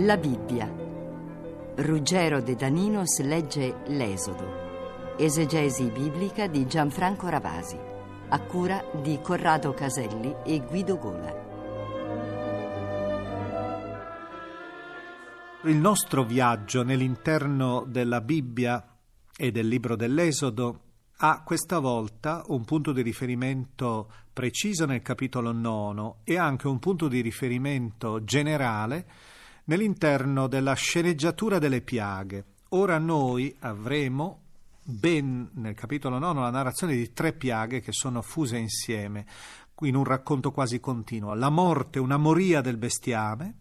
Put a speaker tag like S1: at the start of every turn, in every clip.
S1: La Bibbia. Ruggero De Daninos legge L'Esodo. Esegesi biblica di Gianfranco Ravasi. A cura di Corrado Caselli e Guido Gola.
S2: Il nostro viaggio nell'interno della Bibbia e del libro dell'Esodo ha questa volta un punto di riferimento preciso nel capitolo nono e anche un punto di riferimento generale nell'interno della sceneggiatura delle piaghe. Ora noi avremo ben nel capitolo nono la narrazione di tre piaghe che sono fuse insieme in un racconto quasi continuo. La morte, una moria del bestiame,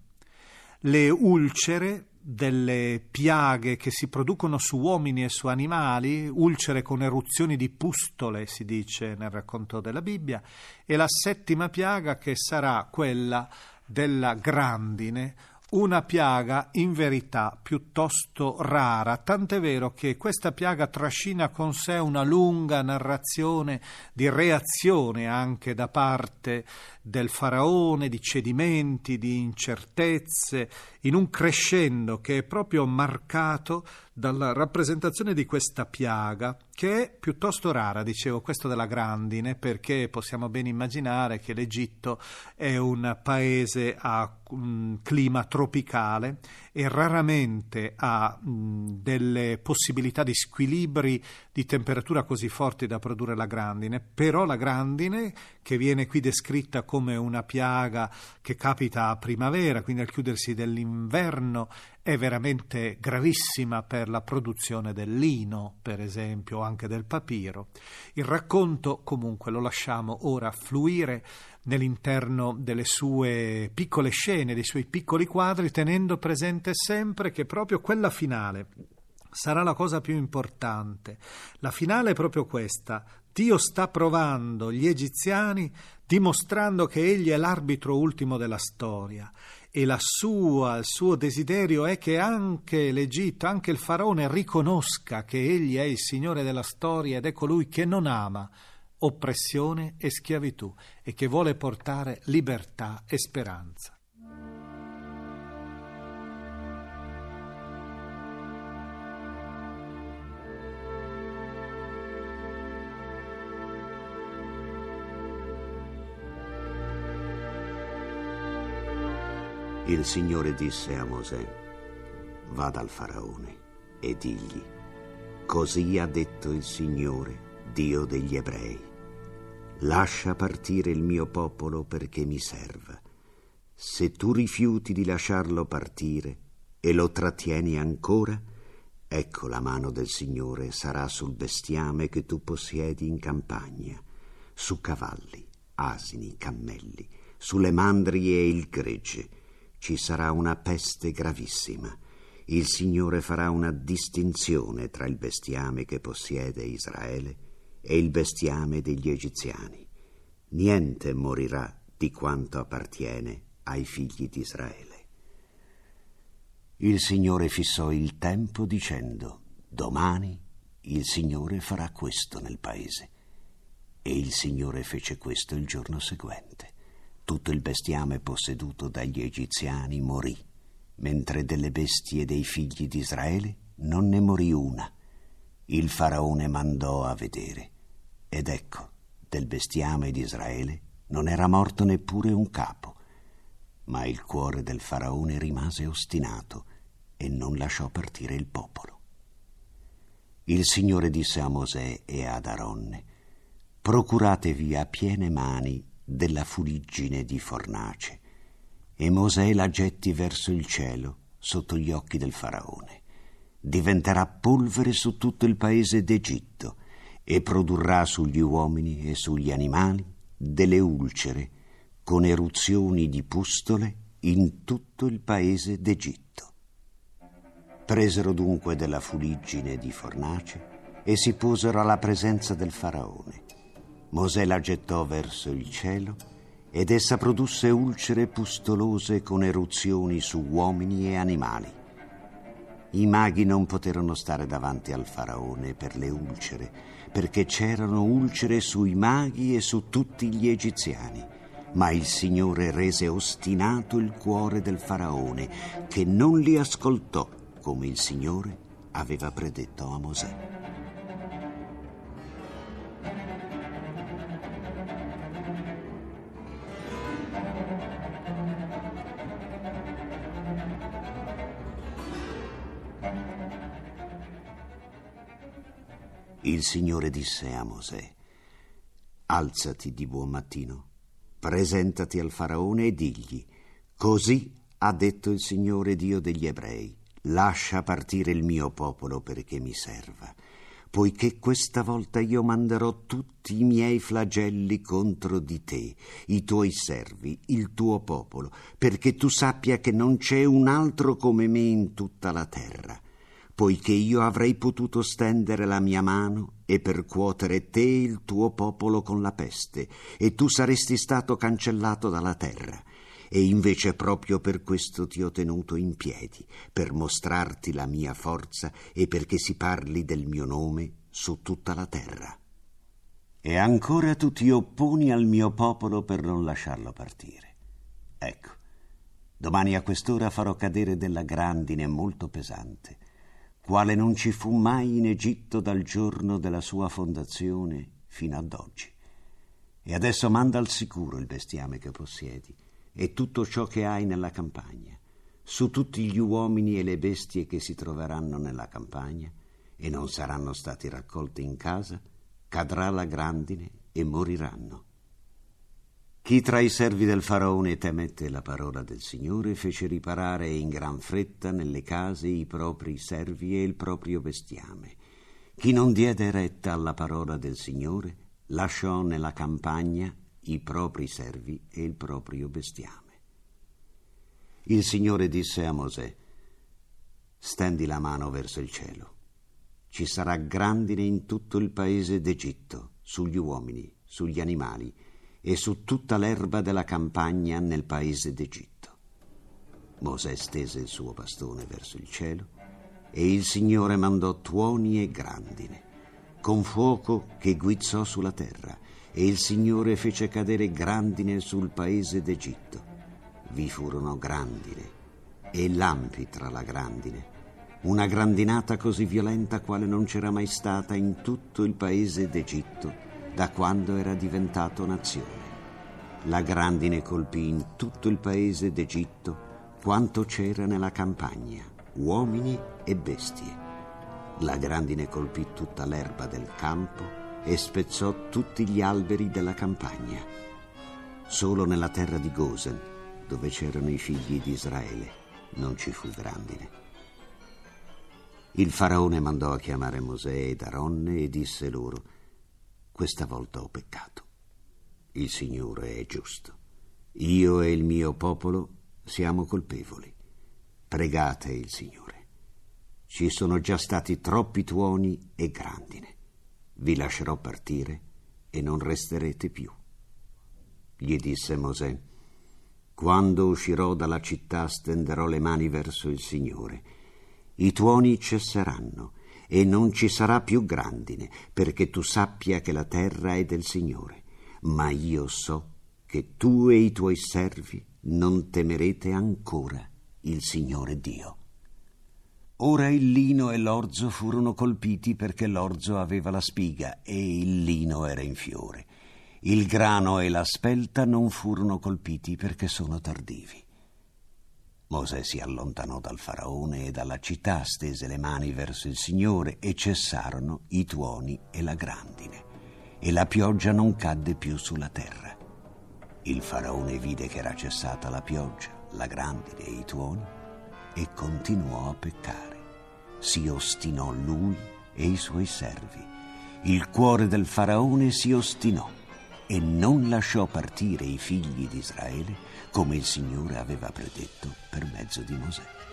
S2: le ulcere delle piaghe che si producono su uomini e su animali, ulcere con eruzioni di pustole, si dice nel racconto della Bibbia, e la settima piaga che sarà quella della grandine, una piaga in verità piuttosto rara, tant'è vero che questa piaga trascina con sé una lunga narrazione di reazione anche da parte del faraone, di cedimenti, di incertezze, in un crescendo che è proprio marcato dalla rappresentazione di questa piaga, che è piuttosto rara, dicevo questo della grandine, perché possiamo ben immaginare che l'Egitto è un paese a un clima tropicale e raramente ha mh, delle possibilità di squilibri di temperatura così forti da produrre la grandine, però la grandine, che viene qui descritta come una piaga che capita a primavera, quindi al chiudersi dell'inverno, è veramente gravissima per la produzione del lino, per esempio, anche del papiro. Il racconto comunque lo lasciamo ora fluire nell'interno delle sue piccole scene, dei suoi piccoli quadri, tenendo presente sempre che proprio quella finale sarà la cosa più importante. La finale è proprio questa. Dio sta provando gli egiziani dimostrando che egli è l'arbitro ultimo della storia e sua, il suo desiderio è che anche l'Egitto, anche il faraone riconosca che egli è il Signore della storia ed è colui che non ama oppressione e schiavitù e che vuole portare libertà e speranza.
S3: Il Signore disse a Mosè, vada al faraone e digli, così ha detto il Signore, Dio degli ebrei, lascia partire il mio popolo perché mi serva. Se tu rifiuti di lasciarlo partire e lo trattieni ancora, Ecco la mano del Signore sarà sul bestiame che tu possiedi in campagna, su cavalli, asini, cammelli, sulle mandrie e il gregge. Ci sarà una peste gravissima. Il Signore farà una distinzione tra il bestiame che possiede Israele e il bestiame degli egiziani. Niente morirà di quanto appartiene ai figli di Israele. Il Signore fissò il tempo dicendo, domani il Signore farà questo nel paese. E il Signore fece questo il giorno seguente. Tutto il bestiame posseduto dagli egiziani morì, mentre delle bestie dei figli di Israele non ne morì una. Il faraone mandò a vedere, ed ecco, del bestiame di Israele non era morto neppure un capo ma il cuore del faraone rimase ostinato e non lasciò partire il popolo. Il Signore disse a Mosè e ad Aronne, procuratevi a piene mani della fuliggine di fornace, e Mosè la getti verso il cielo sotto gli occhi del faraone. Diventerà polvere su tutto il paese d'Egitto e produrrà sugli uomini e sugli animali delle ulcere con eruzioni di pustole in tutto il paese d'Egitto. Presero dunque della fuliggine di fornace e si posero alla presenza del faraone. Mosè la gettò verso il cielo ed essa produsse ulcere pustolose con eruzioni su uomini e animali. I maghi non poterono stare davanti al faraone per le ulcere, perché c'erano ulcere sui maghi e su tutti gli egiziani ma il Signore rese ostinato il cuore del faraone, che non li ascoltò come il Signore aveva predetto a Mosè. Il Signore disse a Mosè, Alzati di buon mattino presentati al faraone e digli, così ha detto il Signore Dio degli ebrei, lascia partire il mio popolo perché mi serva, poiché questa volta io manderò tutti i miei flagelli contro di te, i tuoi servi, il tuo popolo, perché tu sappia che non c'è un altro come me in tutta la terra poiché io avrei potuto stendere la mia mano e percuotere te e il tuo popolo con la peste, e tu saresti stato cancellato dalla terra. E invece proprio per questo ti ho tenuto in piedi, per mostrarti la mia forza e perché si parli del mio nome su tutta la terra. E ancora tu ti opponi al mio popolo per non lasciarlo partire. Ecco, domani a quest'ora farò cadere della grandine molto pesante quale non ci fu mai in Egitto dal giorno della sua fondazione fino ad oggi. E adesso manda al sicuro il bestiame che possiedi e tutto ciò che hai nella campagna, su tutti gli uomini e le bestie che si troveranno nella campagna e non saranno stati raccolti in casa, cadrà la grandine e moriranno. Chi tra i servi del faraone temette la parola del Signore fece riparare in gran fretta nelle case i propri servi e il proprio bestiame. Chi non diede retta alla parola del Signore lasciò nella campagna i propri servi e il proprio bestiame. Il Signore disse a Mosè, stendi la mano verso il cielo. Ci sarà grandine in tutto il paese d'Egitto, sugli uomini, sugli animali, e su tutta l'erba della campagna nel paese d'Egitto. Mosè stese il suo bastone verso il cielo e il Signore mandò tuoni e grandine, con fuoco che guizzò sulla terra, e il Signore fece cadere grandine sul paese d'Egitto. Vi furono grandine e lampi tra la grandine, una grandinata così violenta quale non c'era mai stata in tutto il paese d'Egitto da quando era diventato nazione. La grandine colpì in tutto il paese d'Egitto quanto c'era nella campagna, uomini e bestie. La grandine colpì tutta l'erba del campo e spezzò tutti gli alberi della campagna. Solo nella terra di Gosen, dove c'erano i figli di Israele, non ci fu grandine. Il faraone mandò a chiamare Mosè ed Aronne e disse loro, questa volta ho peccato. Il Signore è giusto. Io e il mio popolo siamo colpevoli. Pregate il Signore. Ci sono già stati troppi tuoni e grandine. Vi lascerò partire e non resterete più. Gli disse Mosè, quando uscirò dalla città stenderò le mani verso il Signore. I tuoni cesseranno e non ci sarà più grandine, perché tu sappia che la terra è del Signore. Ma io so che tu e i tuoi servi non temerete ancora il Signore Dio. Ora il lino e l'orzo furono colpiti perché l'orzo aveva la spiga e il lino era in fiore. Il grano e la spelta non furono colpiti perché sono tardivi. Mosè si allontanò dal faraone e dalla città, stese le mani verso il Signore e cessarono i tuoni e la grandine, e la pioggia non cadde più sulla terra. Il faraone vide che era cessata la pioggia, la grandine e i tuoni, e continuò a peccare. Si ostinò lui e i suoi servi. Il cuore del faraone si ostinò e non lasciò partire i figli di Israele come il Signore aveva predetto per mezzo di Mosè.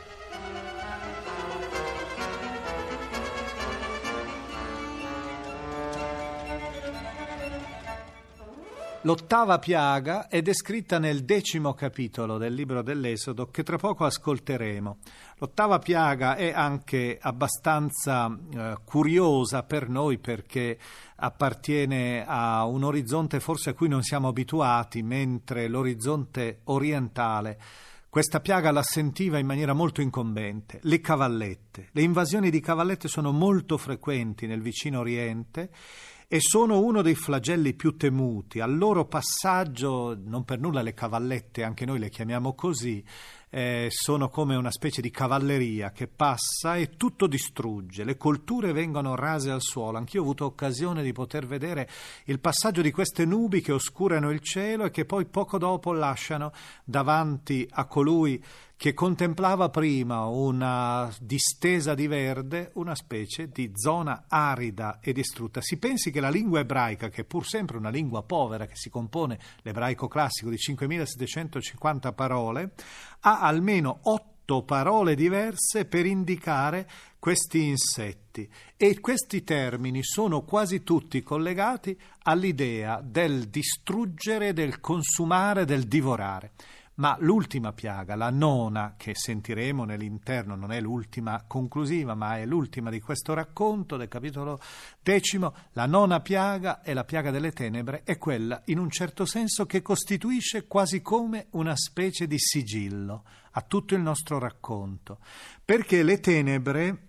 S2: L'ottava piaga è descritta nel decimo capitolo del libro dell'Esodo che tra poco ascolteremo. L'ottava piaga è anche abbastanza eh, curiosa per noi perché appartiene a un orizzonte forse a cui non siamo abituati, mentre l'orizzonte orientale questa piaga la sentiva in maniera molto incombente. Le cavallette. Le invasioni di cavallette sono molto frequenti nel vicino Oriente e sono uno dei flagelli più temuti. Al loro passaggio, non per nulla le cavallette, anche noi le chiamiamo così, eh, sono come una specie di cavalleria che passa e tutto distrugge, le colture vengono rase al suolo. Anch'io ho avuto occasione di poter vedere il passaggio di queste nubi che oscurano il cielo e che poi poco dopo lasciano davanti a colui che contemplava prima una distesa di verde, una specie di zona arida e distrutta. Si pensi che la lingua ebraica, che è pur sempre una lingua povera, che si compone l'ebraico classico di 5750 parole, ha almeno otto parole diverse per indicare questi insetti e questi termini sono quasi tutti collegati all'idea del distruggere, del consumare, del divorare. Ma l'ultima piaga, la nona, che sentiremo nell'interno, non è l'ultima conclusiva, ma è l'ultima di questo racconto del capitolo decimo, la nona piaga è la piaga delle tenebre, è quella in un certo senso che costituisce quasi come una specie di sigillo a tutto il nostro racconto, perché le tenebre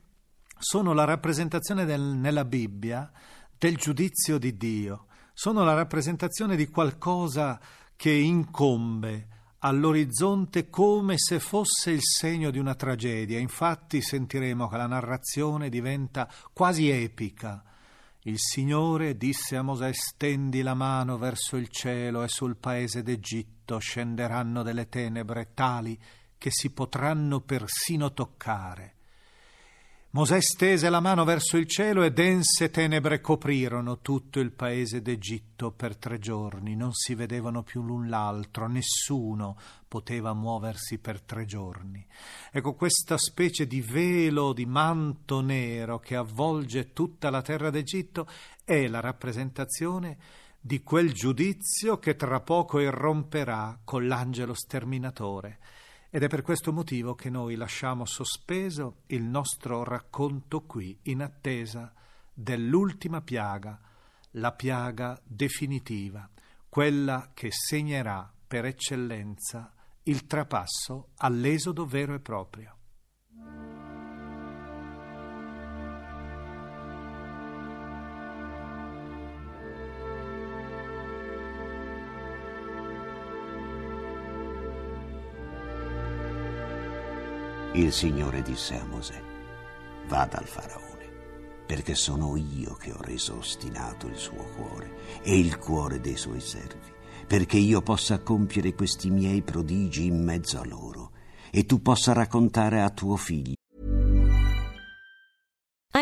S2: sono la rappresentazione del, nella Bibbia del giudizio di Dio, sono la rappresentazione di qualcosa che incombe, all'orizzonte come se fosse il segno di una tragedia. Infatti sentiremo che la narrazione diventa quasi epica. Il Signore disse a Mosè stendi la mano verso il cielo e sul paese d'Egitto scenderanno delle tenebre tali che si potranno persino toccare. Mosè stese la mano verso il cielo e dense tenebre coprirono tutto il paese d'Egitto per tre giorni. Non si vedevano più l'un l'altro, nessuno poteva muoversi per tre giorni. Ecco questa specie di velo, di manto nero che avvolge tutta la terra d'Egitto è la rappresentazione di quel giudizio che tra poco irromperà con l'angelo sterminatore. Ed è per questo motivo che noi lasciamo sospeso il nostro racconto qui, in attesa dell'ultima piaga, la piaga definitiva, quella che segnerà per eccellenza il trapasso all'esodo vero e proprio.
S3: Il Signore disse a Mosè, vada al faraone, perché sono io che ho reso ostinato il suo cuore e il cuore dei suoi servi, perché io possa compiere questi miei prodigi in mezzo a loro e tu possa raccontare a tuo figlio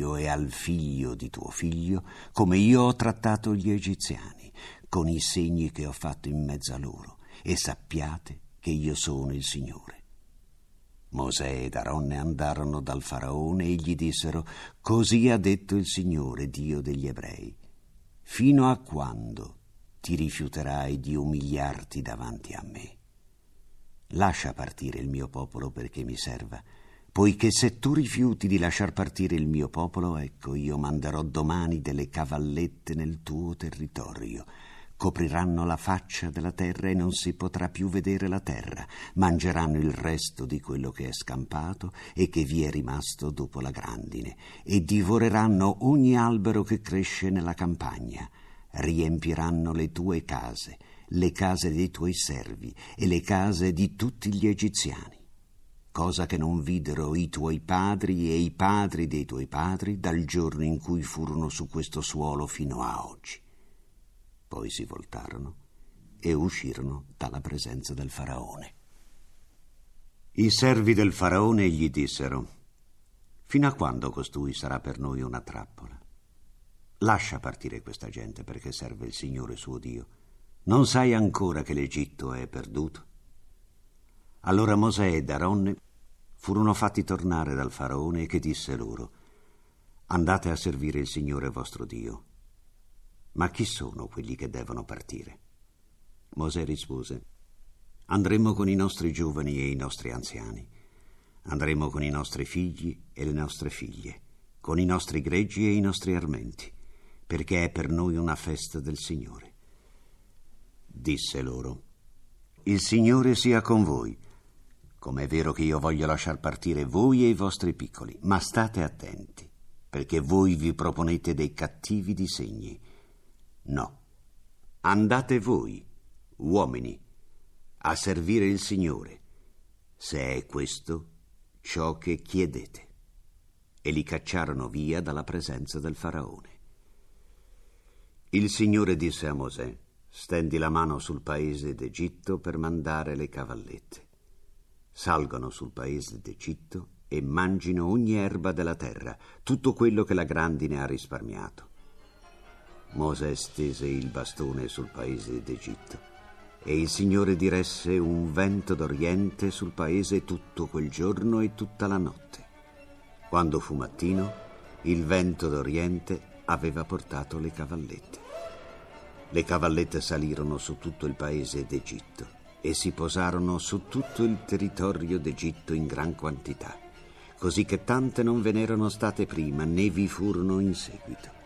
S3: Io e al figlio di tuo figlio, come io ho trattato gli egiziani, con i segni che ho fatto in mezzo a loro, e sappiate che io sono il Signore. Mosè ed Aronne andarono dal faraone e gli dissero: Così ha detto il Signore, Dio degli ebrei. Fino a quando ti rifiuterai di umiliarti davanti a me? Lascia partire il mio popolo perché mi serva, poiché se tu rifiuti di lasciar partire il mio popolo, ecco io manderò domani delle cavallette nel tuo territorio. Copriranno la faccia della terra e non si potrà più vedere la terra, mangeranno il resto di quello che è scampato e che vi è rimasto dopo la grandine, e divoreranno ogni albero che cresce nella campagna, riempiranno le tue case, le case dei tuoi servi e le case di tutti gli egiziani cosa che non videro i tuoi padri e i padri dei tuoi padri dal giorno in cui furono su questo suolo fino a oggi. Poi si voltarono e uscirono dalla presenza del faraone. I servi del faraone gli dissero: Fino a quando costui sarà per noi una trappola? Lascia partire questa gente perché serve il Signore suo Dio. Non sai ancora che l'Egitto è perduto? Allora Mosè ed Aronne furono fatti tornare dal faraone che disse loro: Andate a servire il Signore vostro Dio. Ma chi sono quelli che devono partire? Mosè rispose, andremo con i nostri giovani e i nostri anziani, andremo con i nostri figli e le nostre figlie, con i nostri greggi e i nostri armenti, perché è per noi una festa del Signore. Disse loro, il Signore sia con voi. Com'è vero che io voglio lasciar partire voi e i vostri piccoli, ma state attenti, perché voi vi proponete dei cattivi disegni No. Andate voi, uomini, a servire il Signore, se è questo ciò che chiedete. E li cacciarono via dalla presenza del faraone. Il Signore disse a Mosè, stendi la mano sul paese d'Egitto per mandare le cavallette. Salgono sul paese d'Egitto e mangino ogni erba della terra, tutto quello che la grandine ha risparmiato. Mosè stese il bastone sul paese d'Egitto e il Signore diresse un vento d'Oriente sul paese tutto quel giorno e tutta la notte. Quando fu mattino, il vento d'Oriente aveva portato le cavallette. Le cavallette salirono su tutto il paese d'Egitto e si posarono su tutto il territorio d'Egitto in gran quantità, così che tante non ve n'erano state prima né vi furono in seguito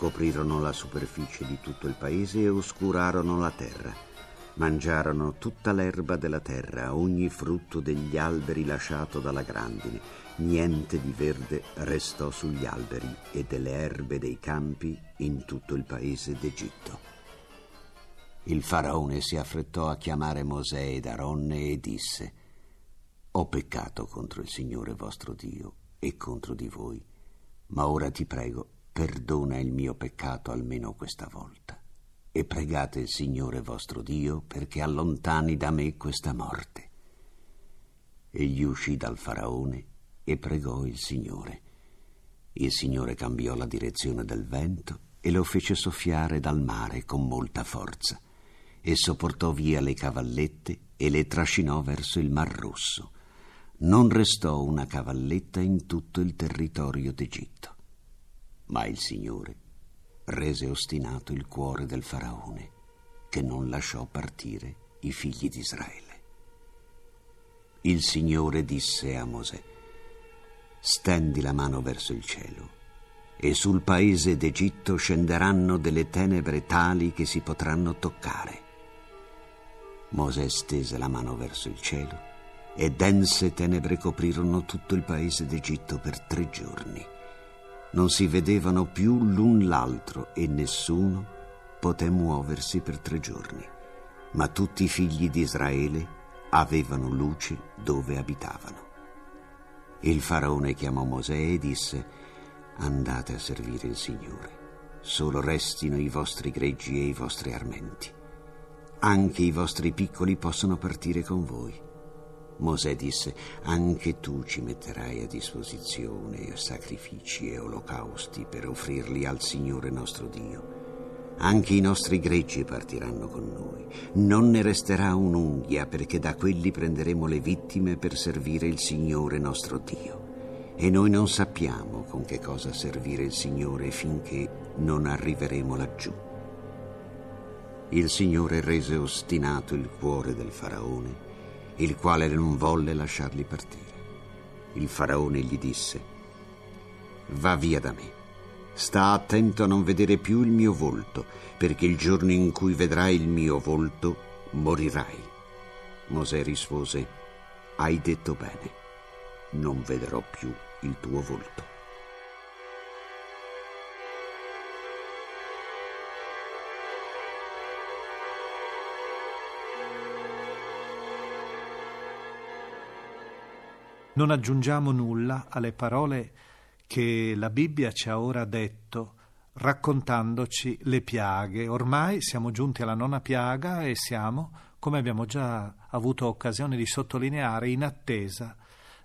S3: coprirono la superficie di tutto il paese e oscurarono la terra. Mangiarono tutta l'erba della terra, ogni frutto degli alberi lasciato dalla grandine. Niente di verde restò sugli alberi e delle erbe dei campi in tutto il paese d'Egitto. Il faraone si affrettò a chiamare Mosè ed Aronne e disse: Ho peccato contro il Signore vostro Dio e contro di voi, ma ora ti prego, perdona il mio peccato almeno questa volta e pregate il Signore vostro Dio perché allontani da me questa morte. Egli uscì dal faraone e pregò il Signore. Il Signore cambiò la direzione del vento e lo fece soffiare dal mare con molta forza. Esso portò via le cavallette e le trascinò verso il Mar Rosso. non restò una cavalletta in tutto il territorio d'Egitto. Ma il Signore rese ostinato il cuore del faraone, che non lasciò partire i figli di Israele. Il Signore disse a Mosè, stendi la mano verso il cielo, e sul paese d'Egitto scenderanno delle tenebre tali che si potranno toccare. Mosè stese la mano verso il cielo, e dense tenebre coprirono tutto il paese d'Egitto per tre giorni. Non si vedevano più l'un l'altro e nessuno poté muoversi per tre giorni, ma tutti i figli di Israele avevano luce dove abitavano. Il faraone chiamò Mosè e disse, andate a servire il Signore, solo restino i vostri greggi e i vostri armenti. Anche i vostri piccoli possono partire con voi. Mosè disse, anche tu ci metterai a disposizione sacrifici e olocausti per offrirli al Signore nostro Dio anche i nostri greggi partiranno con noi. Non ne resterà un'unghia perché da quelli prenderemo le vittime per servire il Signore nostro Dio. E noi non sappiamo con che cosa servire il Signore finché non arriveremo laggiù. Il Signore rese ostinato il cuore del faraone, il quale non volle lasciarli partire. Il faraone gli disse, va via da me Sta attento a non vedere più il mio volto, perché il giorno in cui vedrai il mio volto morirai. Mosè rispose, hai detto bene, non vedrò più il tuo volto.
S2: Non aggiungiamo nulla alle parole che la Bibbia ci ha ora detto raccontandoci le piaghe. Ormai siamo giunti alla nona piaga e siamo, come abbiamo già avuto occasione di sottolineare, in attesa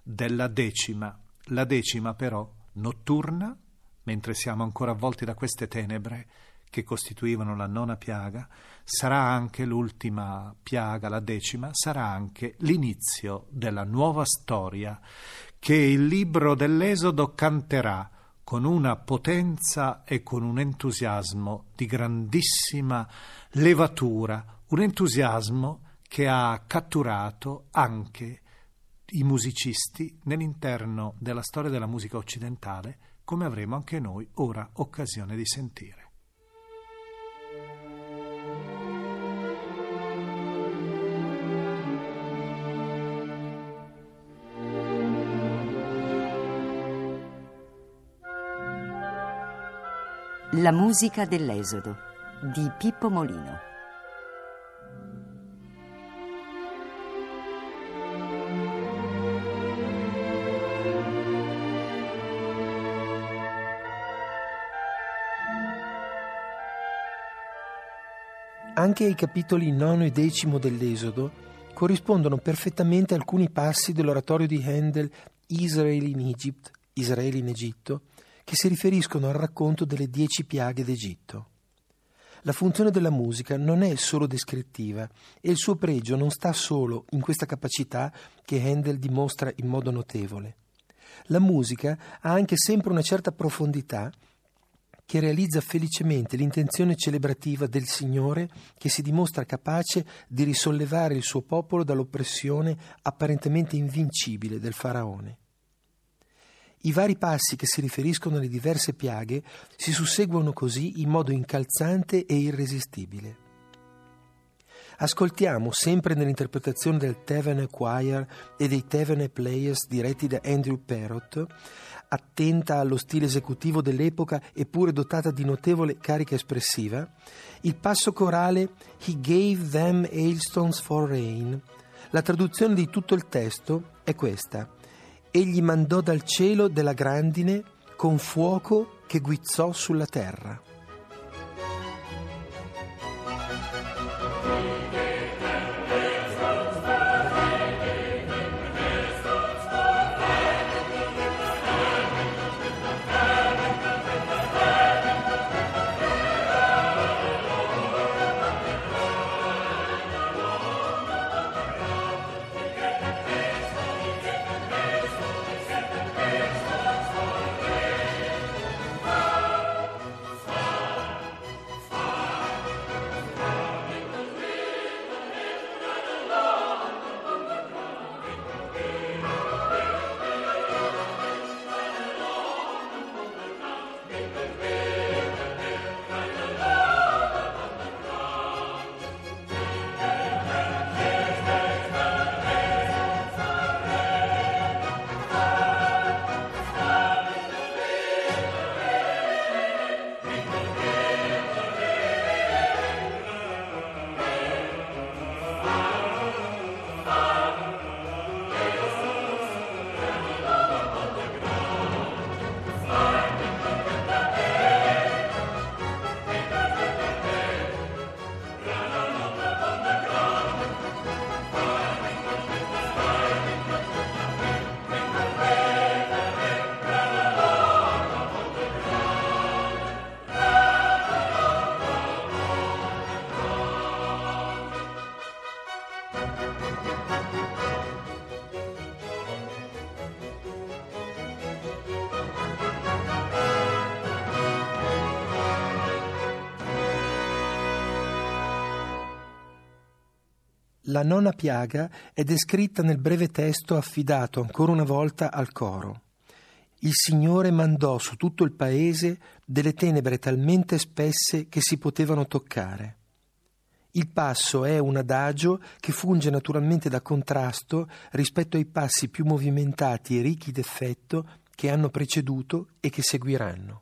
S2: della decima. La decima però notturna, mentre siamo ancora avvolti da queste tenebre che costituivano la nona piaga, sarà anche l'ultima piaga, la decima, sarà anche l'inizio della nuova storia che il libro dell'Esodo canterà con una potenza e con un entusiasmo di grandissima levatura, un entusiasmo che ha catturato anche i musicisti nell'interno della storia della musica occidentale, come avremo anche noi ora occasione di sentire.
S1: La musica dell'Esodo di Pippo Molino.
S4: Anche ai capitoli nono e decimo dell'Esodo corrispondono perfettamente alcuni passi dell'oratorio di Handel Israel in Egypt, Israele in Egitto, che si riferiscono al racconto delle dieci piaghe d'Egitto. La funzione della musica non è solo descrittiva e il suo pregio non sta solo in questa capacità che Handel dimostra in modo notevole. La musica ha anche sempre una certa profondità che realizza felicemente l'intenzione celebrativa del Signore che si dimostra capace di risollevare il suo popolo dall'oppressione apparentemente invincibile del faraone. I vari passi che si riferiscono alle diverse piaghe si susseguono così in modo incalzante e irresistibile. Ascoltiamo, sempre nell'interpretazione del Tevene Choir e dei Tevene Players diretti da Andrew Perrott, attenta allo stile esecutivo dell'epoca eppure dotata di notevole carica espressiva, il passo corale He gave them hailstones for rain. La traduzione di tutto il testo è questa egli mandò dal cielo della grandine con fuoco che guizzò sulla terra. La nona piaga è descritta nel breve testo affidato ancora una volta al coro. Il Signore mandò su tutto il paese delle tenebre talmente spesse che si potevano toccare. Il passo è un adagio che funge naturalmente da contrasto rispetto ai passi più movimentati e ricchi d'effetto che hanno preceduto e che seguiranno.